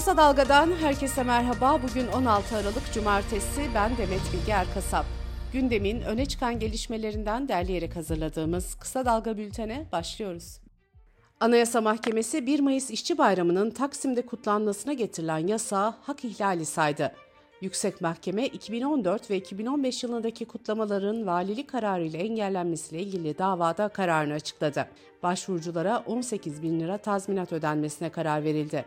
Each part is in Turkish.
Kısa Dalga'dan herkese merhaba. Bugün 16 Aralık Cumartesi. Ben Demet Bilge Erkasap. Gündemin öne çıkan gelişmelerinden derleyerek hazırladığımız Kısa Dalga bültene başlıyoruz. Anayasa Mahkemesi 1 Mayıs İşçi Bayramı'nın Taksim'de kutlanmasına getirilen yasağı hak ihlali saydı. Yüksek Mahkeme 2014 ve 2015 yılındaki kutlamaların valilik kararıyla engellenmesiyle ilgili davada kararını açıkladı. Başvuruculara 18 bin lira tazminat ödenmesine karar verildi.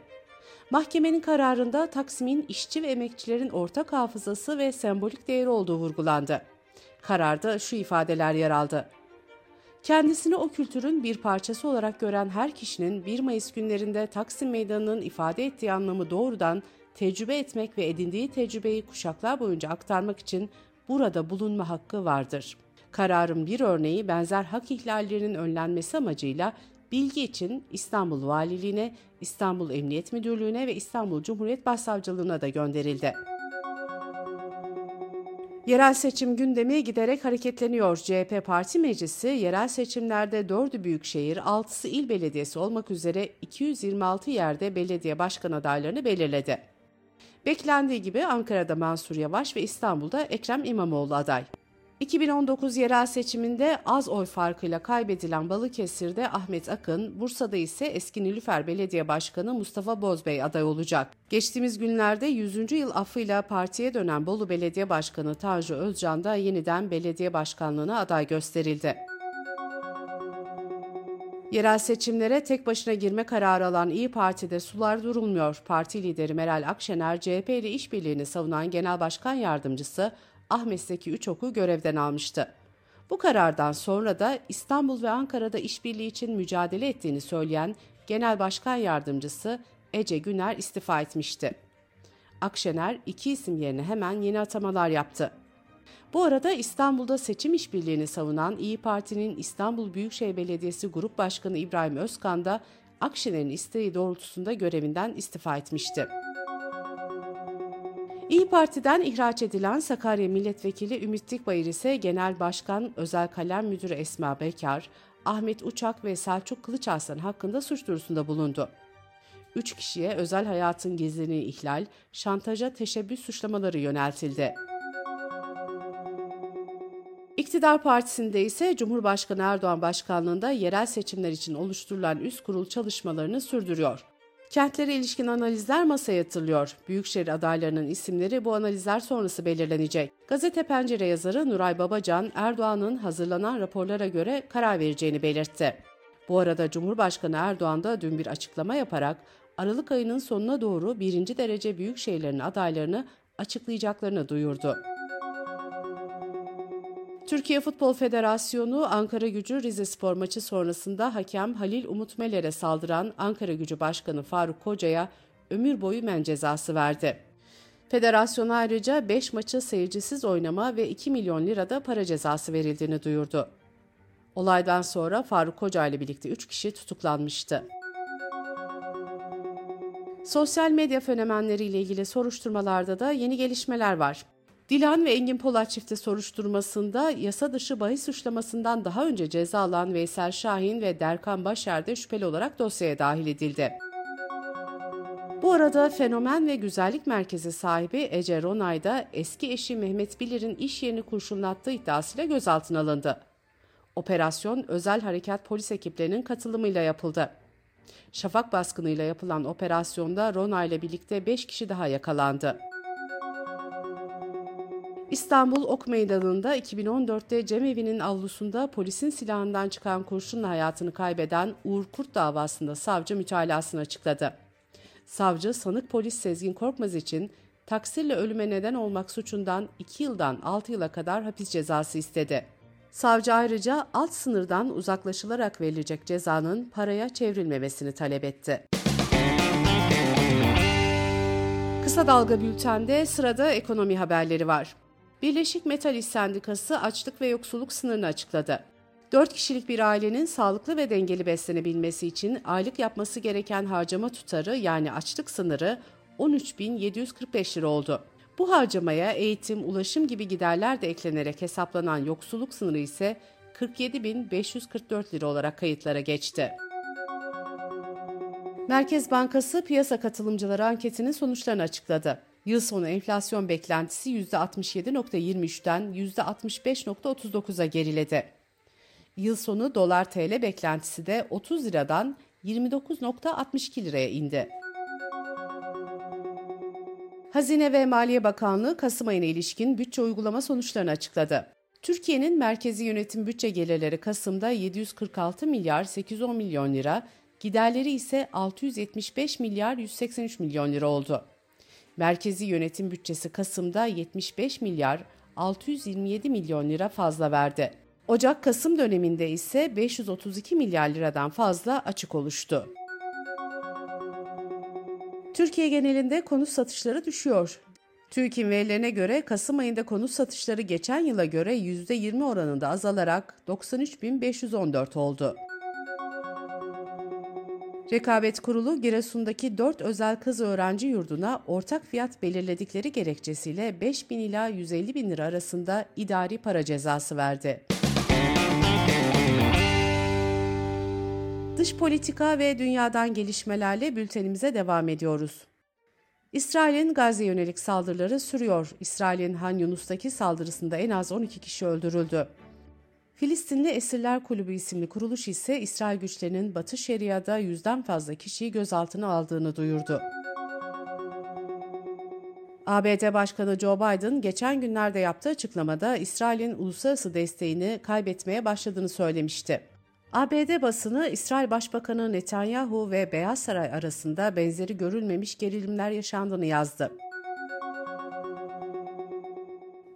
Mahkemenin kararında Taksim'in işçi ve emekçilerin ortak hafızası ve sembolik değeri olduğu vurgulandı. Kararda şu ifadeler yer aldı. Kendisini o kültürün bir parçası olarak gören her kişinin 1 Mayıs günlerinde Taksim Meydanı'nın ifade ettiği anlamı doğrudan tecrübe etmek ve edindiği tecrübeyi kuşaklar boyunca aktarmak için burada bulunma hakkı vardır. Kararın bir örneği benzer hak ihlallerinin önlenmesi amacıyla bilgi için İstanbul Valiliğine, İstanbul Emniyet Müdürlüğü'ne ve İstanbul Cumhuriyet Başsavcılığına da gönderildi. Yerel seçim gündemi giderek hareketleniyor. CHP Parti Meclisi yerel seçimlerde 4'ü büyükşehir, 6'sı il belediyesi olmak üzere 226 yerde belediye başkan adaylarını belirledi. Beklendiği gibi Ankara'da Mansur Yavaş ve İstanbul'da Ekrem İmamoğlu aday. 2019 yerel seçiminde az oy farkıyla kaybedilen Balıkesir'de Ahmet Akın, Bursa'da ise eski Nilüfer Belediye Başkanı Mustafa Bozbey aday olacak. Geçtiğimiz günlerde 100. yıl affıyla partiye dönen Bolu Belediye Başkanı Tanju Özcan da yeniden belediye başkanlığına aday gösterildi. Yerel seçimlere tek başına girme kararı alan İyi Parti'de sular durulmuyor. Parti lideri Meral Akşener, CHP ile işbirliğini savunan Genel Başkan Yardımcısı Ahmet Zeki Üçok'u görevden almıştı. Bu karardan sonra da İstanbul ve Ankara'da işbirliği için mücadele ettiğini söyleyen Genel Başkan Yardımcısı Ece Güner istifa etmişti. Akşener iki isim yerine hemen yeni atamalar yaptı. Bu arada İstanbul'da seçim işbirliğini savunan İyi Parti'nin İstanbul Büyükşehir Belediyesi Grup Başkanı İbrahim Özkan da Akşener'in isteği doğrultusunda görevinden istifa etmişti. İyi Parti'den ihraç edilen Sakarya Milletvekili Ümit Dikbayır ise Genel Başkan Özel Kalem Müdürü Esma Bekar, Ahmet Uçak ve Selçuk Kılıçarslan hakkında suç duyurusunda bulundu. Üç kişiye özel hayatın gizliliğini ihlal, şantaja teşebbüs suçlamaları yöneltildi. İktidar Partisi'nde ise Cumhurbaşkanı Erdoğan başkanlığında yerel seçimler için oluşturulan üst kurul çalışmalarını sürdürüyor. Kentlere ilişkin analizler masaya yatırılıyor. Büyükşehir adaylarının isimleri bu analizler sonrası belirlenecek. Gazete Pencere yazarı Nuray Babacan, Erdoğan'ın hazırlanan raporlara göre karar vereceğini belirtti. Bu arada Cumhurbaşkanı Erdoğan da dün bir açıklama yaparak Aralık ayının sonuna doğru birinci derece büyük şehirlerin adaylarını açıklayacaklarını duyurdu. Türkiye Futbol Federasyonu Ankara Gücü Rize Spor maçı sonrasında hakem Halil Umut Meler'e saldıran Ankara Gücü Başkanı Faruk Koca'ya ömür boyu men cezası verdi. Federasyon ayrıca 5 maçı seyircisiz oynama ve 2 milyon lirada para cezası verildiğini duyurdu. Olaydan sonra Faruk Koca ile birlikte 3 kişi tutuklanmıştı. Sosyal medya fenomenleriyle ilgili soruşturmalarda da yeni gelişmeler var. Dilan ve Engin Polat çifti soruşturmasında yasa dışı bahis suçlamasından daha önce ceza alan Veysel Şahin ve Derkan Başer de şüpheli olarak dosyaya dahil edildi. Bu arada Fenomen ve Güzellik Merkezi sahibi Ece Ronay da eski eşi Mehmet Bilir'in iş yerini kurşunlattığı iddiasıyla gözaltına alındı. Operasyon özel harekat polis ekiplerinin katılımıyla yapıldı. Şafak baskınıyla yapılan operasyonda Ronay ile birlikte 5 kişi daha yakalandı. İstanbul Ok Meydanı'nda 2014'te cemevi'nin avlusunda polisin silahından çıkan kurşunla hayatını kaybeden Uğur Kurt davasında savcı mütalasını açıkladı. Savcı sanık polis Sezgin Korkmaz için taksirle ölüme neden olmak suçundan 2 yıldan 6 yıla kadar hapis cezası istedi. Savcı ayrıca alt sınırdan uzaklaşılarak verilecek cezanın paraya çevrilmemesini talep etti. Kısa Dalga Bülten'de sırada ekonomi haberleri var. Birleşik Metal İş Sendikası açlık ve yoksulluk sınırını açıkladı. 4 kişilik bir ailenin sağlıklı ve dengeli beslenebilmesi için aylık yapması gereken harcama tutarı yani açlık sınırı 13.745 lira oldu. Bu harcamaya eğitim, ulaşım gibi giderler de eklenerek hesaplanan yoksulluk sınırı ise 47.544 lira olarak kayıtlara geçti. Merkez Bankası piyasa katılımcıları anketinin sonuçlarını açıkladı. Yıl sonu enflasyon beklentisi %67.23'ten %65.39'a geriledi. Yıl sonu dolar TL beklentisi de 30 liradan 29.62 liraya indi. Hazine ve Maliye Bakanlığı Kasım ayına ilişkin bütçe uygulama sonuçlarını açıkladı. Türkiye'nin merkezi yönetim bütçe gelirleri Kasım'da 746 milyar 810 milyon lira, giderleri ise 675 milyar 183 milyon lira oldu. Merkezi yönetim bütçesi Kasım'da 75 milyar 627 milyon lira fazla verdi. Ocak-Kasım döneminde ise 532 milyar liradan fazla açık oluştu. Türkiye genelinde konut satışları düşüyor. TÜİK'in verilerine göre Kasım ayında konut satışları geçen yıla göre %20 oranında azalarak 93.514 oldu. Rekabet Kurulu Giresun'daki 4 özel kız öğrenci yurduna ortak fiyat belirledikleri gerekçesiyle 5 bin ila 150 bin lira arasında idari para cezası verdi. Dış politika ve dünyadan gelişmelerle bültenimize devam ediyoruz. İsrail'in Gazze yönelik saldırıları sürüyor. İsrail'in Han Yunus'taki saldırısında en az 12 kişi öldürüldü. Filistinli Esirler Kulübü isimli kuruluş ise İsrail güçlerinin Batı Şeria'da yüzden fazla kişiyi gözaltına aldığını duyurdu. ABD Başkanı Joe Biden geçen günlerde yaptığı açıklamada İsrail'in uluslararası desteğini kaybetmeye başladığını söylemişti. ABD basını İsrail Başbakanı Netanyahu ve Beyaz Saray arasında benzeri görülmemiş gerilimler yaşandığını yazdı.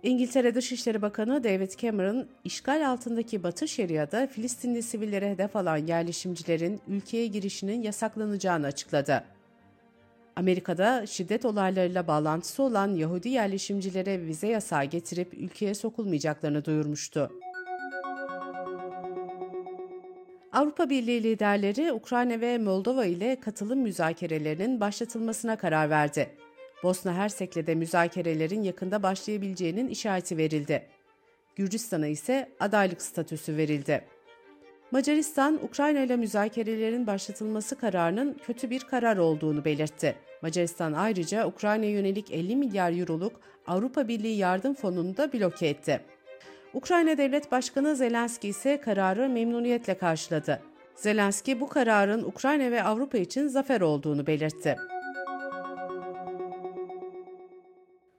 İngiltere Dışişleri Bakanı David Cameron, işgal altındaki Batı Şeria'da Filistinli sivillere hedef alan yerleşimcilerin ülkeye girişinin yasaklanacağını açıkladı. Amerika'da şiddet olaylarıyla bağlantısı olan Yahudi yerleşimcilere vize yasağı getirip ülkeye sokulmayacaklarını duyurmuştu. Avrupa Birliği liderleri Ukrayna ve Moldova ile katılım müzakerelerinin başlatılmasına karar verdi. Bosna Hersek'le de müzakerelerin yakında başlayabileceğinin işareti verildi. Gürcistan'a ise adaylık statüsü verildi. Macaristan, Ukrayna ile müzakerelerin başlatılması kararının kötü bir karar olduğunu belirtti. Macaristan ayrıca Ukrayna yönelik 50 milyar euroluk Avrupa Birliği yardım fonunu da bloke etti. Ukrayna Devlet Başkanı Zelenski ise kararı memnuniyetle karşıladı. Zelenski bu kararın Ukrayna ve Avrupa için zafer olduğunu belirtti.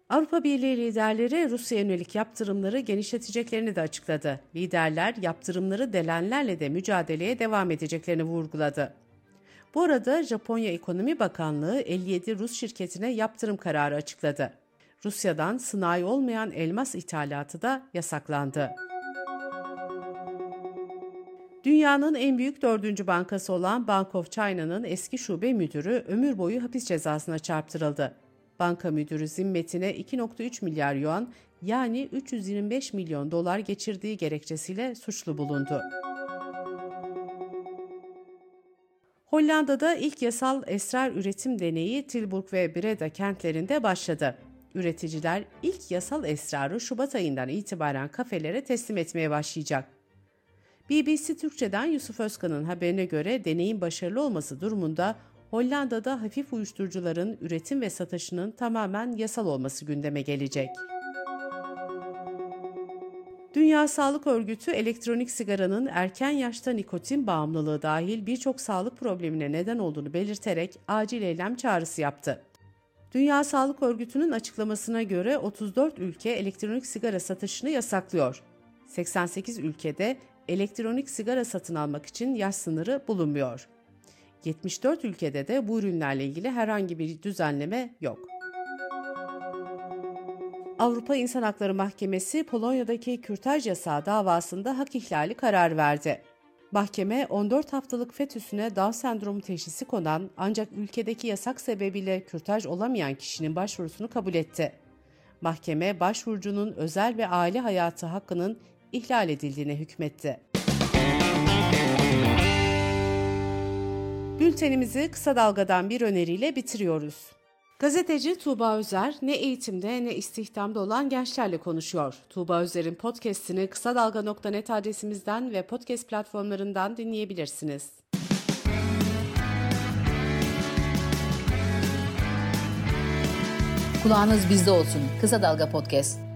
Avrupa Birliği liderleri Rusya yönelik yaptırımları genişleteceklerini de açıkladı. Liderler yaptırımları delenlerle de mücadeleye devam edeceklerini vurguladı. Bu arada Japonya Ekonomi Bakanlığı 57 Rus şirketine yaptırım kararı açıkladı. Rusya'dan sınai olmayan elmas ithalatı da yasaklandı. Dünyanın en büyük dördüncü bankası olan Bank of China'nın eski şube müdürü ömür boyu hapis cezasına çarptırıldı. Banka müdürü zimmetine 2.3 milyar yuan yani 325 milyon dolar geçirdiği gerekçesiyle suçlu bulundu. Hollanda'da ilk yasal esrar üretim deneyi Tilburg ve Breda kentlerinde başladı. Üreticiler ilk yasal esrarı Şubat ayından itibaren kafelere teslim etmeye başlayacak. BBC Türkçe'den Yusuf Özkan'ın haberine göre deneyin başarılı olması durumunda Hollanda'da hafif uyuşturucuların üretim ve satışının tamamen yasal olması gündeme gelecek. Dünya Sağlık Örgütü elektronik sigaranın erken yaşta nikotin bağımlılığı dahil birçok sağlık problemine neden olduğunu belirterek acil eylem çağrısı yaptı. Dünya Sağlık Örgütü'nün açıklamasına göre 34 ülke elektronik sigara satışını yasaklıyor. 88 ülkede elektronik sigara satın almak için yaş sınırı bulunmuyor. 74 ülkede de bu ürünlerle ilgili herhangi bir düzenleme yok. Avrupa İnsan Hakları Mahkemesi Polonya'daki kürtaj yasağı davasında hak ihlali karar verdi. Mahkeme 14 haftalık fetüsüne Down sendromu teşhisi konan ancak ülkedeki yasak sebebiyle kürtaj olamayan kişinin başvurusunu kabul etti. Mahkeme başvurucunun özel ve aile hayatı hakkının ihlal edildiğine hükmetti. Bültenimizi kısa dalgadan bir öneriyle bitiriyoruz. Gazeteci Tuğba Özer ne eğitimde ne istihdamda olan gençlerle konuşuyor. Tuğba Özer'in podcast'ini kısa dalga.net adresimizden ve podcast platformlarından dinleyebilirsiniz. Kulağınız bizde olsun. Kısa Dalga Podcast.